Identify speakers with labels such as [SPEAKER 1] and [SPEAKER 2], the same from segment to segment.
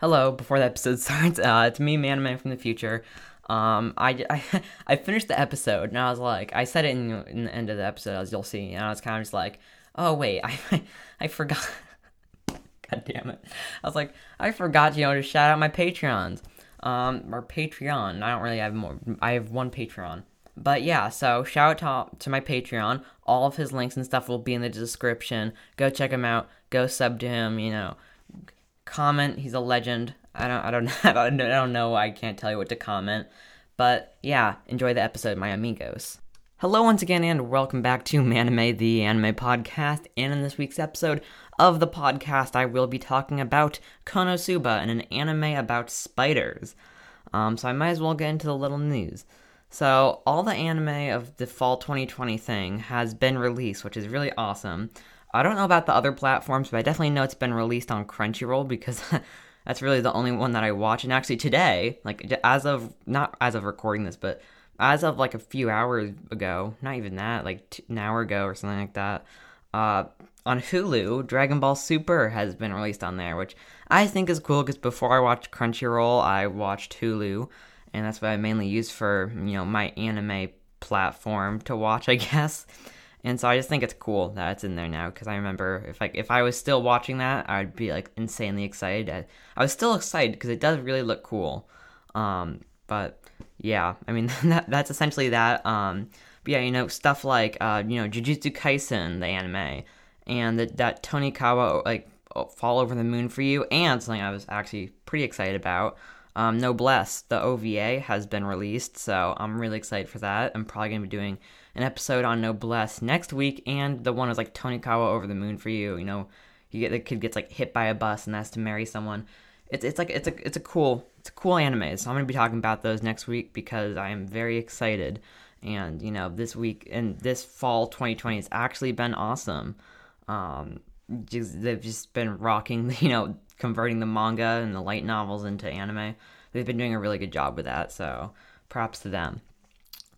[SPEAKER 1] Hello, before the episode starts, uh, it's me, Man Man from the future. Um, I, I, I finished the episode and I was like, I said it in, in the end of the episode, as you'll see, and I was kind of just like, oh wait, I, I forgot. God damn it! I was like, I forgot, you know, to shout out my Patreons. Um, or Patreon. I don't really have more. I have one Patreon. But yeah, so shout out to, to my Patreon. All of his links and stuff will be in the description. Go check him out. Go sub to him. You know, comment. He's a legend. I don't. I don't. I don't. I don't know. I can't tell you what to comment. But yeah, enjoy the episode, my amigos. Hello once again, and welcome back to Manime, the anime podcast. And in this week's episode of the podcast, I will be talking about Konosuba and an anime about spiders. Um, so I might as well get into the little news. So all the anime of the fall 2020 thing has been released, which is really awesome. I don't know about the other platforms, but I definitely know it's been released on Crunchyroll because that's really the only one that I watch. And actually today, like as of not as of recording this, but as of like a few hours ago, not even that, like an hour ago or something like that, uh, on Hulu, Dragon Ball Super has been released on there, which I think is cool because before I watched Crunchyroll, I watched Hulu, and that's what I mainly use for you know my anime platform to watch, I guess. And so I just think it's cool that it's in there now because I remember if like if I was still watching that, I'd be like insanely excited. I, I was still excited because it does really look cool. Um, but yeah, I mean that, that's essentially that. Um, but yeah, you know stuff like uh, you know Jujutsu Kaisen, the anime, and that that Tonikawa like Fall Over the Moon for You, and something I was actually pretty excited about. Um, Noblesse, the OVA has been released, so I'm really excited for that. I'm probably gonna be doing an episode on Noblesse next week, and the one is like Tonikawa Over the Moon for You. You know, you get the kid gets like hit by a bus and has to marry someone. It's it's like it's a it's a cool it's a cool anime. So I'm gonna be talking about those next week because I am very excited. And you know, this week and this fall 2020 has actually been awesome. Um, just, they've just been rocking, you know, converting the manga and the light novels into anime. They've been doing a really good job with that, so props to them.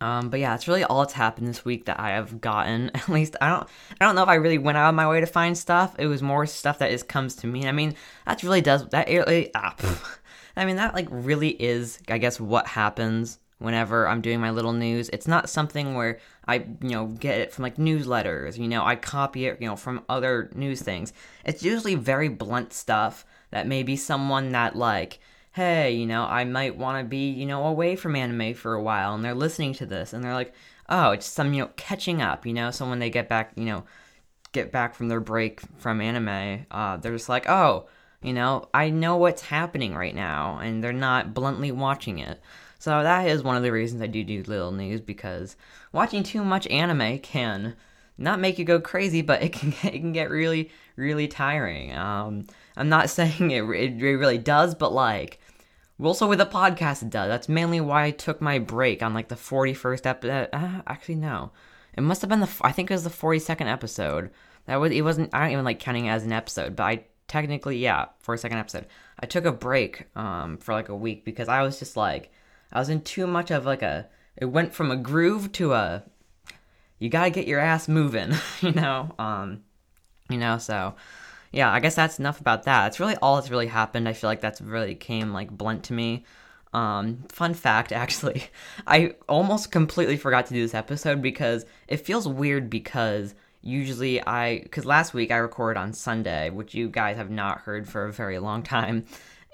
[SPEAKER 1] Um, but yeah, it's really all that's happened this week that I have gotten. At least I don't, I don't know if I really went out of my way to find stuff. It was more stuff that just comes to me. I mean, that really does that. Really, ah, I mean, that like really is, I guess, what happens whenever I'm doing my little news. It's not something where I, you know, get it from like newsletters, you know, I copy it, you know, from other news things. It's usually very blunt stuff that maybe someone that like, hey, you know, I might want to be, you know, away from anime for a while and they're listening to this and they're like, oh, it's some, you know, catching up, you know, so when they get back, you know, get back from their break from anime, uh, they're just like, oh, you know, I know what's happening right now and they're not bluntly watching it. So that is one of the reasons I do do little news because watching too much anime can not make you go crazy, but it can it can get really really tiring. Um, I'm not saying it it really does, but like also with the podcast it does. That's mainly why I took my break on like the 41st episode. Uh, actually, no, it must have been the I think it was the 42nd episode. That was it wasn't I don't even like counting it as an episode, but I technically yeah 42nd episode. I took a break um for like a week because I was just like I was in too much of like a. It went from a groove to a. You gotta get your ass moving, you know. Um, you know. So, yeah, I guess that's enough about that. It's really all that's really happened. I feel like that's really came like blunt to me. Um, fun fact, actually, I almost completely forgot to do this episode because it feels weird because usually I, because last week I recorded on Sunday, which you guys have not heard for a very long time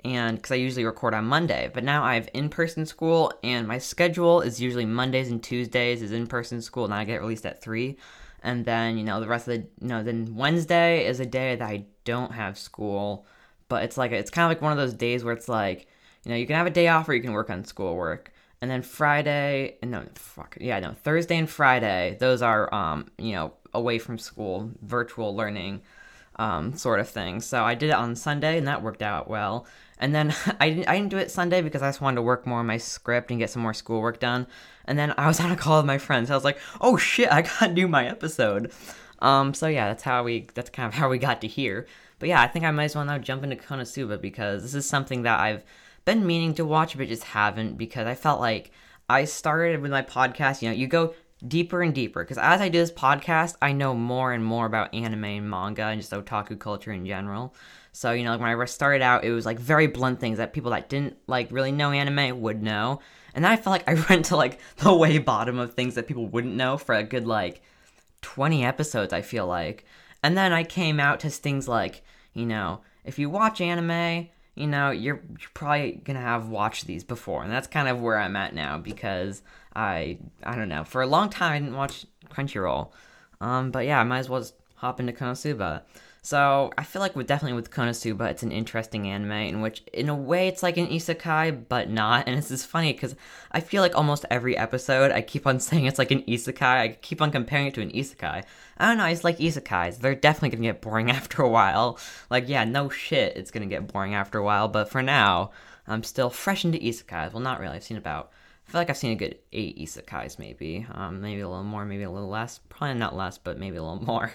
[SPEAKER 1] and because I usually record on Monday, but now I have in person school, and my schedule is usually Mondays and Tuesdays is in person school, and I get released at 3. And then, you know, the rest of the, you know, then Wednesday is a day that I don't have school, but it's like, it's kind of like one of those days where it's like, you know, you can have a day off or you can work on schoolwork. And then Friday, and no, fuck, yeah, no, Thursday and Friday, those are, um, you know, away from school, virtual learning, um, sort of thing. So I did it on Sunday, and that worked out well. And then I didn't, I didn't do it Sunday because I just wanted to work more on my script and get some more schoolwork done. And then I was on a call with my friends. I was like, oh shit, I gotta do my episode. Um, so yeah, that's how we, that's kind of how we got to here. But yeah, I think I might as well now jump into Konosuba because this is something that I've been meaning to watch but just haven't because I felt like I started with my podcast, you know, you go deeper and deeper because as I do this podcast, I know more and more about anime and manga and just otaku culture in general. So, you know, like when I started out, it was like very blunt things that people that didn't like really know anime would know. And then I felt like I went to like the way bottom of things that people wouldn't know for a good like 20 episodes, I feel like. And then I came out to things like, you know, if you watch anime, you know, you're, you're probably gonna have watched these before. And that's kind of where I'm at now because I, I don't know, for a long time I didn't watch Crunchyroll. Um, but yeah, I might as well just hop into Konosuba. So I feel like with definitely with Konosuba, it's an interesting anime in which, in a way, it's like an isekai, but not. And it's just funny because I feel like almost every episode, I keep on saying it's like an isekai. I keep on comparing it to an isekai. I don't know. It's like isekais. They're definitely gonna get boring after a while. Like, yeah, no shit, it's gonna get boring after a while. But for now, I'm still fresh into isekais. Well, not really. I've seen about. I feel like I've seen a good eight isekais, maybe. Um, maybe a little more, maybe a little less. Probably not less, but maybe a little more.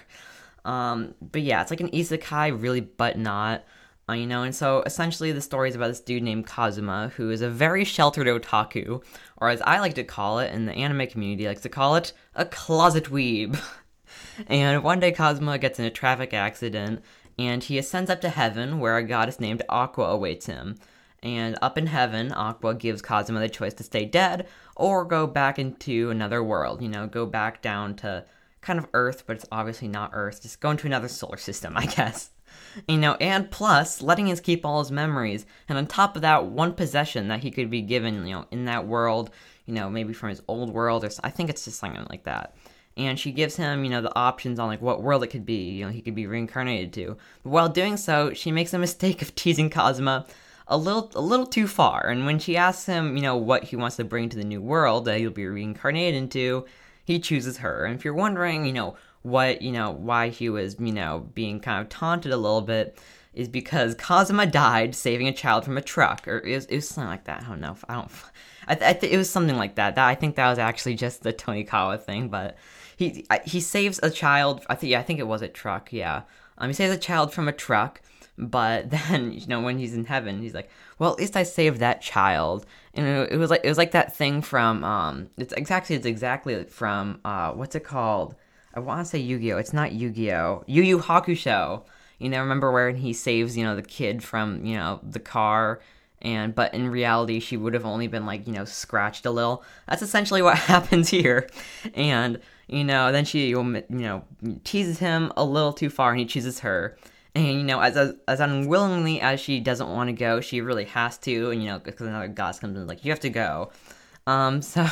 [SPEAKER 1] Um, but yeah, it's like an isekai, really, but not. Uh, you know, and so essentially the story is about this dude named Kazuma, who is a very sheltered otaku, or as I like to call it, in the anime community likes to call it, a closet weeb. and one day Kazuma gets in a traffic accident, and he ascends up to heaven, where a goddess named Aqua awaits him. And up in heaven, Aqua gives Kazuma the choice to stay dead or go back into another world, you know, go back down to kind of Earth, but it's obviously not Earth. Just going to another solar system, I guess. You know, and plus, letting us keep all his memories, and on top of that, one possession that he could be given, you know, in that world, you know, maybe from his old world, or I think it's just something like that. And she gives him, you know, the options on like what world it could be, you know, he could be reincarnated to. But while doing so, she makes a mistake of teasing Kazuma a little a little too far. And when she asks him, you know, what he wants to bring to the new world that he'll be reincarnated into, he chooses her. And if you're wondering, you know, what, you know, why he was, you know, being kind of taunted a little bit, is because Kazuma died saving a child from a truck, or it was, it was something like that. I don't know. I don't. I, th- I th- it was something like that. That I think that was actually just the Tonikawa thing, but he he saves a child. I think yeah, I think it was a truck. Yeah, um, he saves a child from a truck, but then you know when he's in heaven, he's like, well, at least I saved that child and it, it, was like it was like that thing from um it's exactly it's exactly from uh what's it called? I want to say yu-gi-oh it's not yu-gi-oh yu yu hakusho. You know remember where he saves you know the kid from you know the car? And but in reality she would have only been like you know scratched a little. That's essentially what happens here. And you know then she you know teases him a little too far and he chooses her and you know, as as, as unwillingly as she doesn't want to go, she really has to. And you know, because another goddess comes in, like you have to go. Um, so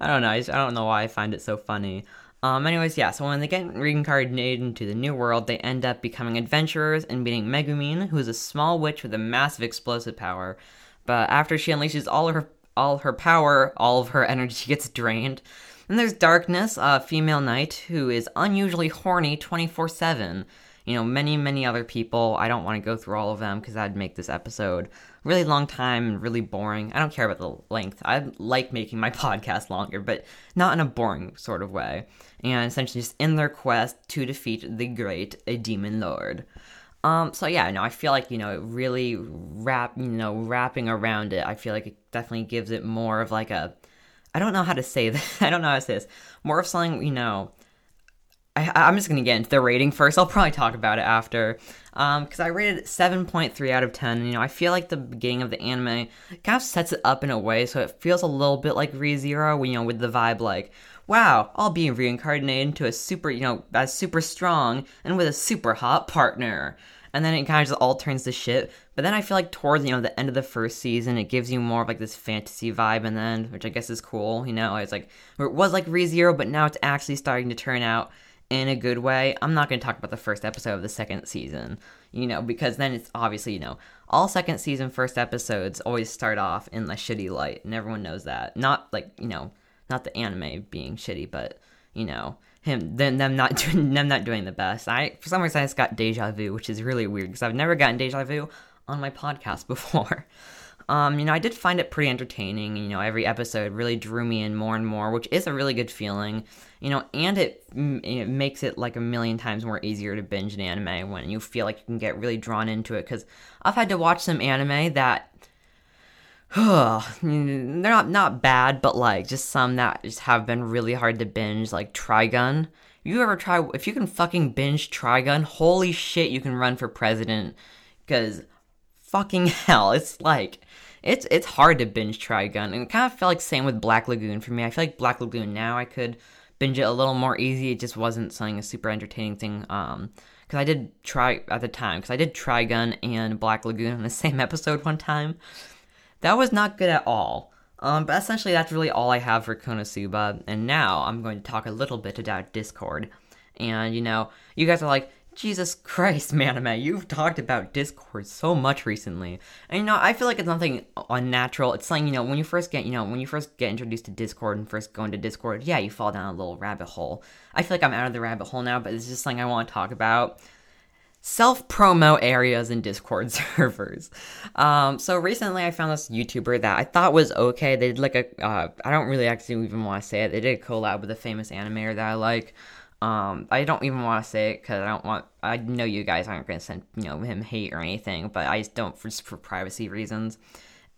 [SPEAKER 1] I don't know. I, just, I don't know why I find it so funny. Um, anyways, yeah. So when they get reincarnated into the new world, they end up becoming adventurers and meeting Megumin, who is a small witch with a massive explosive power. But after she unleashes all her all her power, all of her energy gets drained. And there's Darkness, a female knight who is unusually horny 24 7 you know, many, many other people. I don't want to go through all of them because that'd make this episode really long time and really boring. I don't care about the length. I like making my podcast longer, but not in a boring sort of way. And essentially just in their quest to defeat the great a demon lord. Um, so yeah, no, I feel like, you know, really wrap, you know, wrapping around it, I feel like it definitely gives it more of like a, I don't know how to say this. I don't know how to say this. More of something, you know, I, am just gonna get into the rating first. I'll probably talk about it after, because um, I rated 7.3 out of 10. You know, I feel like the beginning of the anime kind of sets it up in a way so it feels a little bit like ReZero, you know, with the vibe like, wow, I'll be reincarnated into a super, you know, as super strong and with a super hot partner. And then it kind of just all turns to shit. But then I feel like towards you know the end of the first season, it gives you more of like this fantasy vibe, and then which I guess is cool. You know, it's like it was like ReZero, but now it's actually starting to turn out in a good way. I'm not going to talk about the first episode of the second season, you know, because then it's obviously, you know, all second season first episodes always start off in the shitty light, and everyone knows that. Not like, you know, not the anime being shitty, but, you know, him then them not doing them not doing the best. I for some reason I just got deja vu, which is really weird because I've never gotten deja vu on my podcast before. Um, you know, I did find it pretty entertaining. You know, every episode really drew me in more and more, which is a really good feeling. You know, and it, it makes it like a million times more easier to binge an anime when you feel like you can get really drawn into it. Because I've had to watch some anime that they're not not bad, but like just some that just have been really hard to binge, like Trigun. If you ever try if you can fucking binge Trigun, holy shit, you can run for president. Cause fucking hell, it's like it's it's hard to binge Trigun, and it kind of felt like same with Black Lagoon for me. I feel like Black Lagoon now I could binge it a little more easy. It just wasn't something a super entertaining thing. Um, because I did try at the time because I did Trigun and Black Lagoon in the same episode one time. That was not good at all. Um, but essentially, that's really all I have for Konosuba. And now I'm going to talk a little bit about Discord. And you know, you guys are like, Jesus Christ, man, you've talked about Discord so much recently. And you know, I feel like it's nothing unnatural. It's like, you know, when you first get, you know, when you first get introduced to Discord and first go into Discord, yeah, you fall down a little rabbit hole. I feel like I'm out of the rabbit hole now, but it's just something I want to talk about. Self promo areas in Discord servers. Um, so recently I found this YouTuber that I thought was okay. They did like a, uh, I don't really actually even want to say it. They did a collab with a famous animator that I like. Um, I don't even want to say it because I don't want. I know you guys aren't going to send you know him hate or anything, but I just don't for for privacy reasons.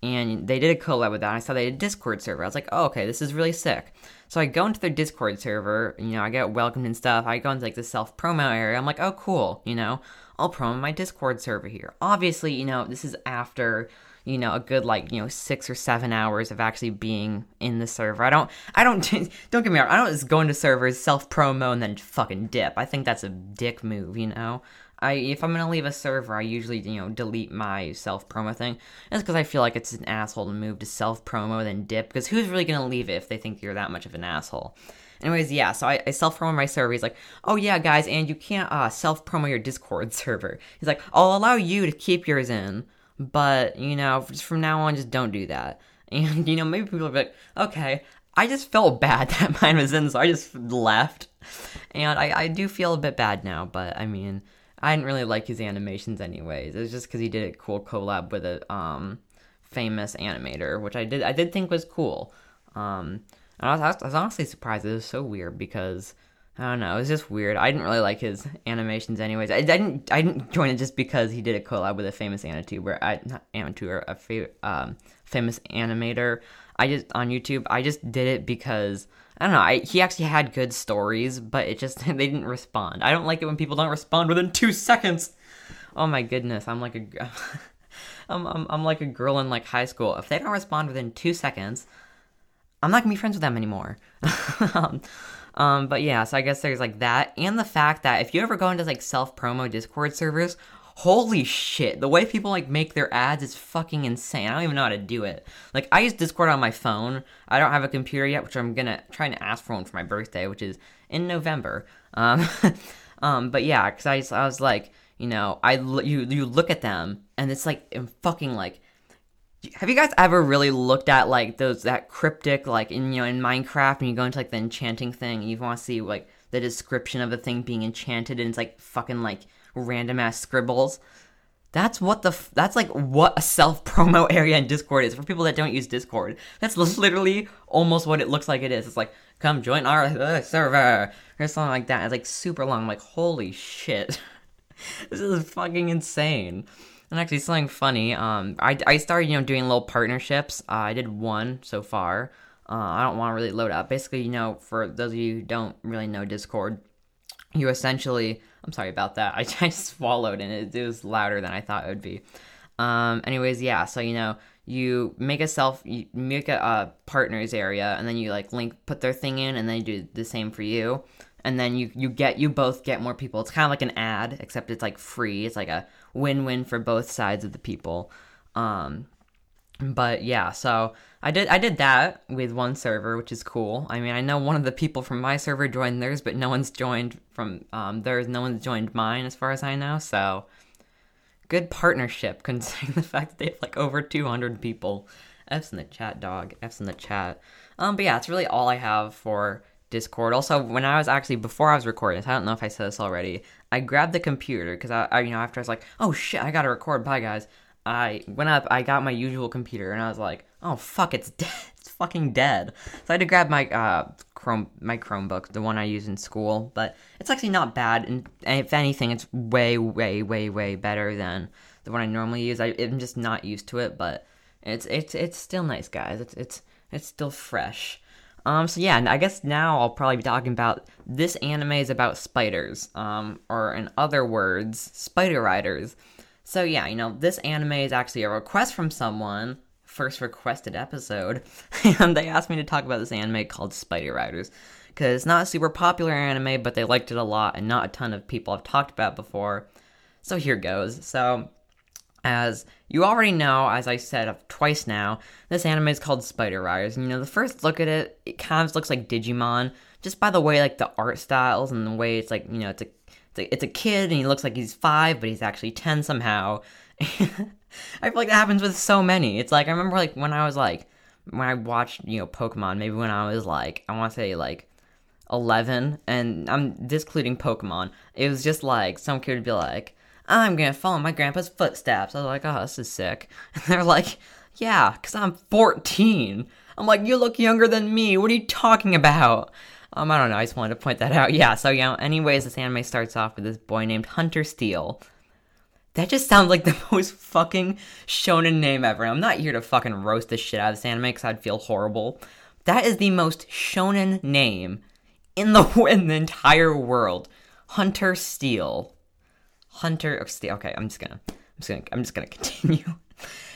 [SPEAKER 1] And they did a collab with that. I saw they had a Discord server. I was like, oh, okay, this is really sick. So I go into their Discord server. You know, I get welcomed and stuff. I go into like the self promo area. I'm like, oh, cool. You know, I'll promo my Discord server here. Obviously, you know, this is after you know a good like you know six or seven hours of actually being in the server. I don't I don't don't get me wrong. I don't just go into servers self promo and then fucking dip. I think that's a dick move. You know. I if I'm gonna leave a server, I usually you know delete my self promo thing. That's because I feel like it's an asshole to move to self promo then dip. Because who's really gonna leave it if they think you're that much of an asshole? Anyways, yeah, so I, I self promo my server. He's like, oh yeah, guys, and you can't uh, self promo your Discord server. He's like, I'll allow you to keep yours in. But, you know, from now on, just don't do that. And, you know, maybe people be like, okay, I just felt bad that mine was in, so I just left. And I, I do feel a bit bad now, but I mean, I didn't really like his animations anyways. It was just because he did a cool collab with a um, famous animator, which I did I did think was cool. Um, I was, I was honestly surprised. It was so weird because I don't know. It was just weird. I didn't really like his animations, anyways. I, I didn't. I didn't join it just because he did a collab with a famous animator. I not animator, a um, famous animator. I just on YouTube. I just did it because I don't know. I, he actually had good stories, but it just they didn't respond. I don't like it when people don't respond within two seconds. Oh my goodness, I'm like a, I'm, I'm I'm like a girl in like high school. If they don't respond within two seconds, I'm not gonna be friends with them anymore. um, um, but yeah, so I guess there's like that, and the fact that if you ever go into like self promo Discord servers, holy shit, the way people like make their ads is fucking insane. I don't even know how to do it. Like I use Discord on my phone. I don't have a computer yet, which I'm gonna trying to ask for one for my birthday, which is in November. Um, um, but yeah, because I, I was like, you know, I you you look at them and it's like fucking like have you guys ever really looked at like those that cryptic like in you know in Minecraft and you go into like the enchanting thing and you want to see like the description of the thing being enchanted and it's like fucking like random ass scribbles. That's what the f- that's like what a self promo area in Discord is for people that don't use Discord. That's literally almost what it looks like it is. It's like come join our uh, server or something like that. It's like super long. I'm like holy shit, this is fucking insane. And actually, something funny. Um, I, I started you know doing little partnerships. Uh, I did one so far. Uh, I don't want to really load up. Basically, you know, for those of you who don't really know Discord, you essentially. I'm sorry about that. I just swallowed and it, it was louder than I thought it would be. Um, anyways, yeah. So you know, you make a self, you make a partners area, and then you like link, put their thing in, and then you do the same for you and then you you get you both get more people. It's kind of like an ad, except it's like free. It's like a win-win for both sides of the people. Um, but yeah, so I did I did that with one server, which is cool. I mean, I know one of the people from my server joined theirs, but no one's joined from um, theirs. No one's joined mine, as far as I know. So good partnership, considering the fact that they have like over 200 people. F's in the chat, dog. F's in the chat. Um, but yeah, it's really all I have for Discord. Also, when I was actually before I was recording, this I don't know if I said this already. I grabbed the computer because I, I, you know, after I was like, oh shit, I gotta record. Bye guys. I went up, I got my usual computer, and I was like, oh fuck, it's dead. It's fucking dead. So I had to grab my uh Chrome, my Chromebook, the one I use in school. But it's actually not bad, and, if anything, it's way, way, way, way better than the one I normally use. I, I'm just not used to it, but it's it's it's still nice, guys. It's it's it's still fresh. Um, so yeah, I guess now I'll probably be talking about this anime is about spiders, um, or in other words, spider riders. So yeah, you know, this anime is actually a request from someone, first requested episode, and they asked me to talk about this anime called Spider Riders. Because it's not a super popular anime, but they liked it a lot, and not a ton of people have talked about before. So here goes. So, as you already know, as I said twice now, this anime is called Spider Riders. And you know, the first look at it, it kind of looks like Digimon, just by the way, like the art styles and the way it's like, you know, it's a it's a, it's a kid and he looks like he's five, but he's actually ten somehow. I feel like that happens with so many. It's like I remember like when I was like when I watched you know Pokemon, maybe when I was like I want to say like 11, and I'm discluding Pokemon. It was just like some kid would be like, I'm gonna follow my grandpa's footsteps. I was like, oh, this is sick. And they're like, yeah, because I'm 14. I'm like, you look younger than me. What are you talking about? Um, I don't know. I just wanted to point that out. Yeah. So, you know, anyways, this anime starts off with this boy named Hunter Steel. That just sounds like the most fucking shonen name ever. I'm not here to fucking roast the shit out of this anime because I'd feel horrible. That is the most shonen name in the in the entire world. Hunter Steel. Hunter of Steel. Okay, I'm just gonna, I'm just gonna, I'm just gonna continue.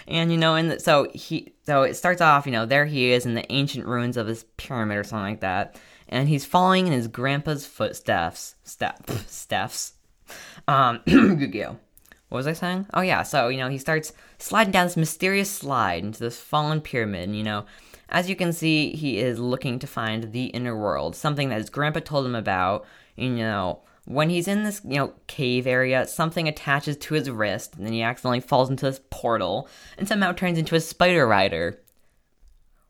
[SPEAKER 1] and you know, and so he, so it starts off. You know, there he is in the ancient ruins of his pyramid or something like that, and he's following in his grandpa's footsteps. Step, steps. Um, Yu-Gi-Oh. What was I saying? Oh yeah, so you know he starts sliding down this mysterious slide into this fallen pyramid. And, you know, as you can see, he is looking to find the inner world, something that his grandpa told him about. You know, when he's in this, you know, cave area, something attaches to his wrist, and then he accidentally falls into this portal, and somehow turns into a spider rider.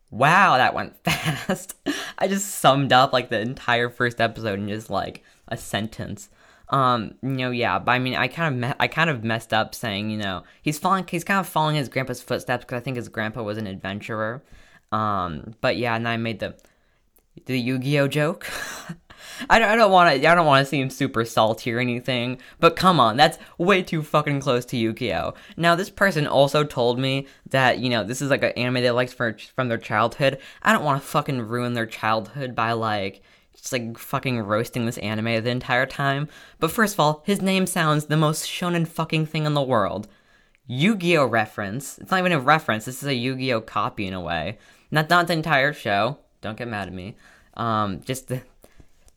[SPEAKER 1] Wow, that went fast. I just summed up like the entire first episode in just like a sentence. Um, you know, yeah, but I mean, I kind of, me- I kind of messed up saying, you know, he's following, he's kind of following his grandpa's footsteps because I think his grandpa was an adventurer. Um, but yeah, and I made the the Yu-Gi-Oh joke. I don't, I don't want to I don't want to seem super salty or anything, but come on, that's way too fucking close to Yu-Gi-Oh. Now this person also told me that you know this is like an anime they liked for, from their childhood. I don't want to fucking ruin their childhood by like just like fucking roasting this anime the entire time. But first of all, his name sounds the most shonen fucking thing in the world. Yu-Gi-Oh reference. It's not even a reference. This is a Yu-Gi-Oh copy in a way. Not not the entire show. Don't get mad at me. Um, just the,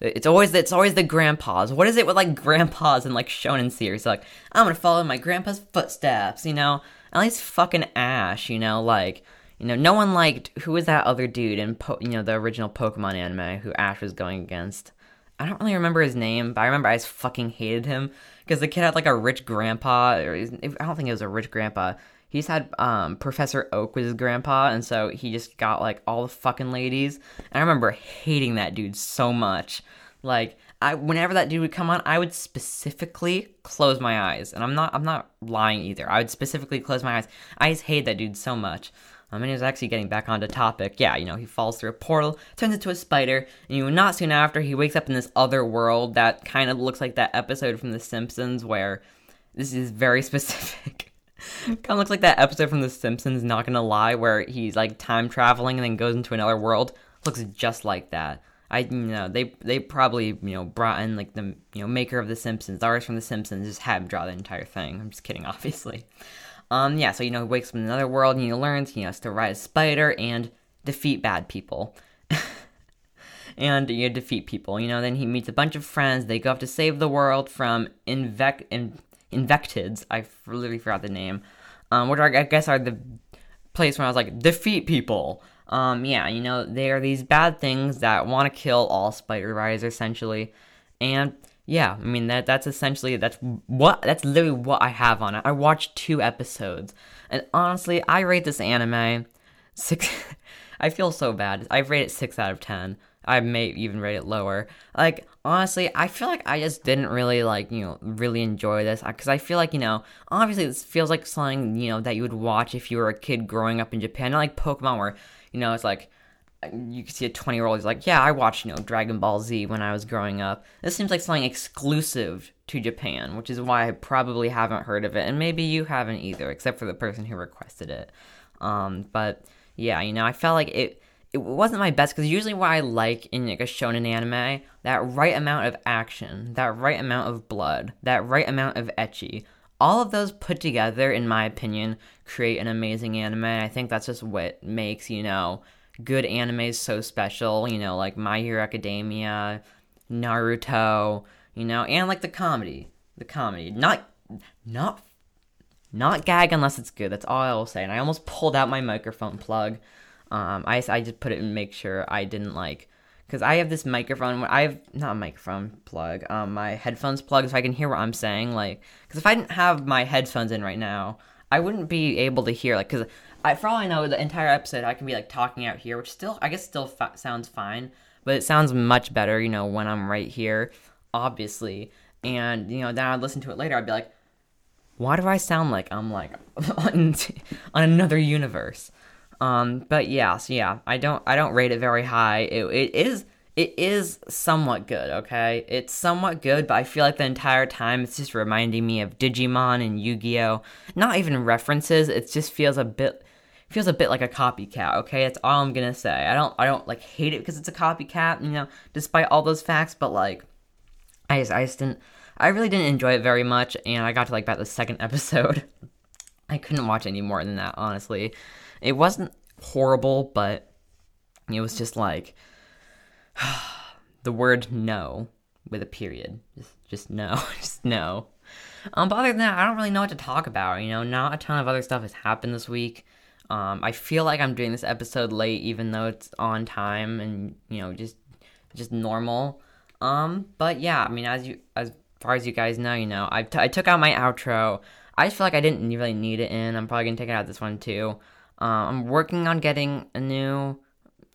[SPEAKER 1] it's always it's always the grandpas. What is it with like grandpas and like shonen series? Like I'm gonna follow my grandpa's footsteps. You know, at least fucking Ash. You know, like you know, no one liked who was that other dude in po- you know the original Pokemon anime who Ash was going against. I don't really remember his name, but I remember I just fucking hated him because the kid had like a rich grandpa. Or I don't think it was a rich grandpa he's had um, Professor Oak was his grandpa, and so he just got like all the fucking ladies. And I remember hating that dude so much. Like I, whenever that dude would come on, I would specifically close my eyes, and I'm not, I'm not lying either. I would specifically close my eyes. I just hate that dude so much. I mean, he was actually getting back onto topic. Yeah, you know, he falls through a portal, turns into a spider, and you know, not soon after, he wakes up in this other world that kind of looks like that episode from The Simpsons where this is very specific kind of looks like that episode from The Simpsons, not gonna lie, where he's like time traveling and then goes into another world. Looks just like that. I you know they they probably you know brought in like the you know maker of The Simpsons, the artist from The Simpsons, just had him draw the entire thing. I'm just kidding, obviously. Um yeah, so you know he wakes up in another world and he learns he has to ride a spider and defeat bad people. and you defeat people. You know, then he meets a bunch of friends. They go off to save the world from invec in Invectids. I literally forgot the name. Um, which are, I guess are the place where I was like defeat people. Um, yeah, you know they are these bad things that want to kill all spider riders essentially, and yeah, I mean that that's essentially that's what that's literally what I have on it. I watched two episodes, and honestly, I rate this anime six. I feel so bad. I rate it six out of ten. I may even rate it lower. Like honestly, I feel like I just didn't really like you know really enjoy this because I feel like you know obviously this feels like something you know that you would watch if you were a kid growing up in Japan, not like Pokemon where you know it's like you can see a 20 year old is like yeah I watched you know Dragon Ball Z when I was growing up. This seems like something exclusive to Japan, which is why I probably haven't heard of it, and maybe you haven't either, except for the person who requested it. Um, but yeah, you know I felt like it it wasn't my best because usually what I like in like a shonen anime, that right amount of action, that right amount of blood, that right amount of ecchi, all of those put together, in my opinion, create an amazing anime. I think that's just what makes you know good animes so special. You know, like My Hero Academia, Naruto, you know, and like the comedy, the comedy, not not not gag unless it's good. That's all I will say. And I almost pulled out my microphone plug. Um, I, I just put it and make sure I didn't like, because I have this microphone. I have not a microphone plug. Um, my headphones plug so I can hear what I'm saying. Like, because if I didn't have my headphones in right now, I wouldn't be able to hear. Like, because I, for all I know, the entire episode I can be like talking out here, which still I guess still fa- sounds fine, but it sounds much better, you know, when I'm right here, obviously. And you know, then I'd listen to it later. I'd be like, why do I sound like I'm like on, on another universe? Um, but yeah, so yeah, I don't I don't rate it very high. It, it is it is somewhat good, okay? It's somewhat good, but I feel like the entire time it's just reminding me of Digimon and Yu-Gi-Oh. Not even references, it just feels a bit feels a bit like a copycat, okay? That's all I'm gonna say. I don't I don't like hate it because it's a copycat, you know, despite all those facts, but like I just I just didn't I really didn't enjoy it very much, and I got to like about the second episode. I couldn't watch any more than that, honestly. It wasn't horrible, but it was just like the word no with a period. Just, just no, just no. Um, but other than that, I don't really know what to talk about. You know, not a ton of other stuff has happened this week. Um, I feel like I'm doing this episode late, even though it's on time and you know just just normal. Um, but yeah, I mean, as you as far as you guys know, you know, I, t- I took out my outro. I just feel like I didn't really need it in. I'm probably gonna take it out this one too. Uh, I'm working on getting a new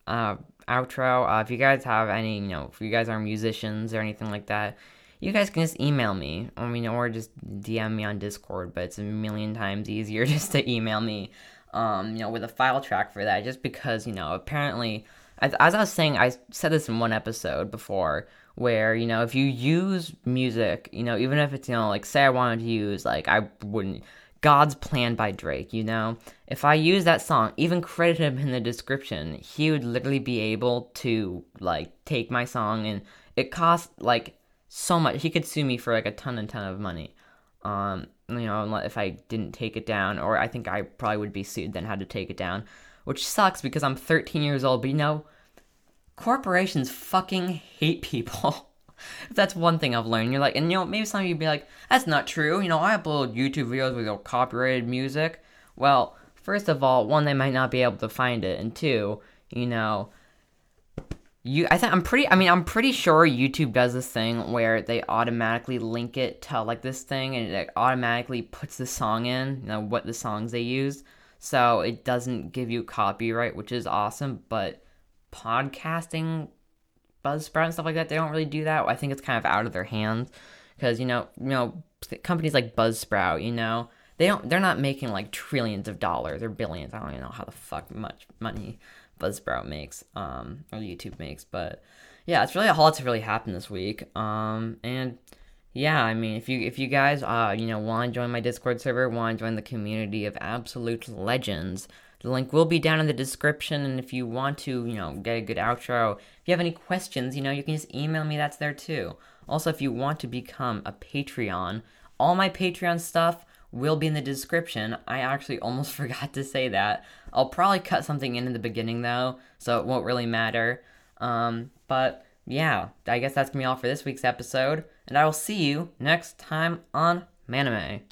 [SPEAKER 1] uh, outro. Uh, if you guys have any, you know, if you guys are musicians or anything like that, you guys can just email me. I mean, or just DM me on Discord. But it's a million times easier just to email me. Um, you know, with a file track for that, just because you know, apparently, as, as I was saying, I said this in one episode before where you know if you use music you know even if it's you know like say i wanted to use like i wouldn't god's plan by drake you know? If i use that song even credit him in the description he would literally be able to like take my song and it costs like so much. He could sue me for like a ton and ton of money. Um you know if i didn't take it down or i think i probably would be sued then had to take it down which sucks because i'm 13 years old but you know corporations fucking hate people. that's one thing I've learned. You're like, and you know, maybe some of you would be like, that's not true. You know, I upload YouTube videos with your copyrighted music. Well, first of all, one, they might not be able to find it, and two, you know, you, I think I'm pretty. I mean, I'm pretty sure YouTube does this thing where they automatically link it to like this thing, and it automatically puts the song in, you know, what the songs they used. So it doesn't give you copyright, which is awesome, but podcasting Buzzsprout and stuff like that, they don't really do that. I think it's kind of out of their hands because you know, you know, companies like Buzzsprout, you know, they don't, they're not making like trillions of dollars or billions. I don't even know how the fuck much money Buzzsprout makes, um, or YouTube makes, but yeah, it's really a lot to really happen this week. Um, and yeah, I mean, if you if you guys uh you know want to join my Discord server, want to join the community of absolute legends, the link will be down in the description, and if you want to, you know, get a good outro, if you have any questions, you know, you can just email me, that's there too. Also, if you want to become a Patreon, all my Patreon stuff will be in the description. I actually almost forgot to say that. I'll probably cut something in in the beginning though, so it won't really matter. Um, but yeah, I guess that's gonna be all for this week's episode, and I will see you next time on Manime.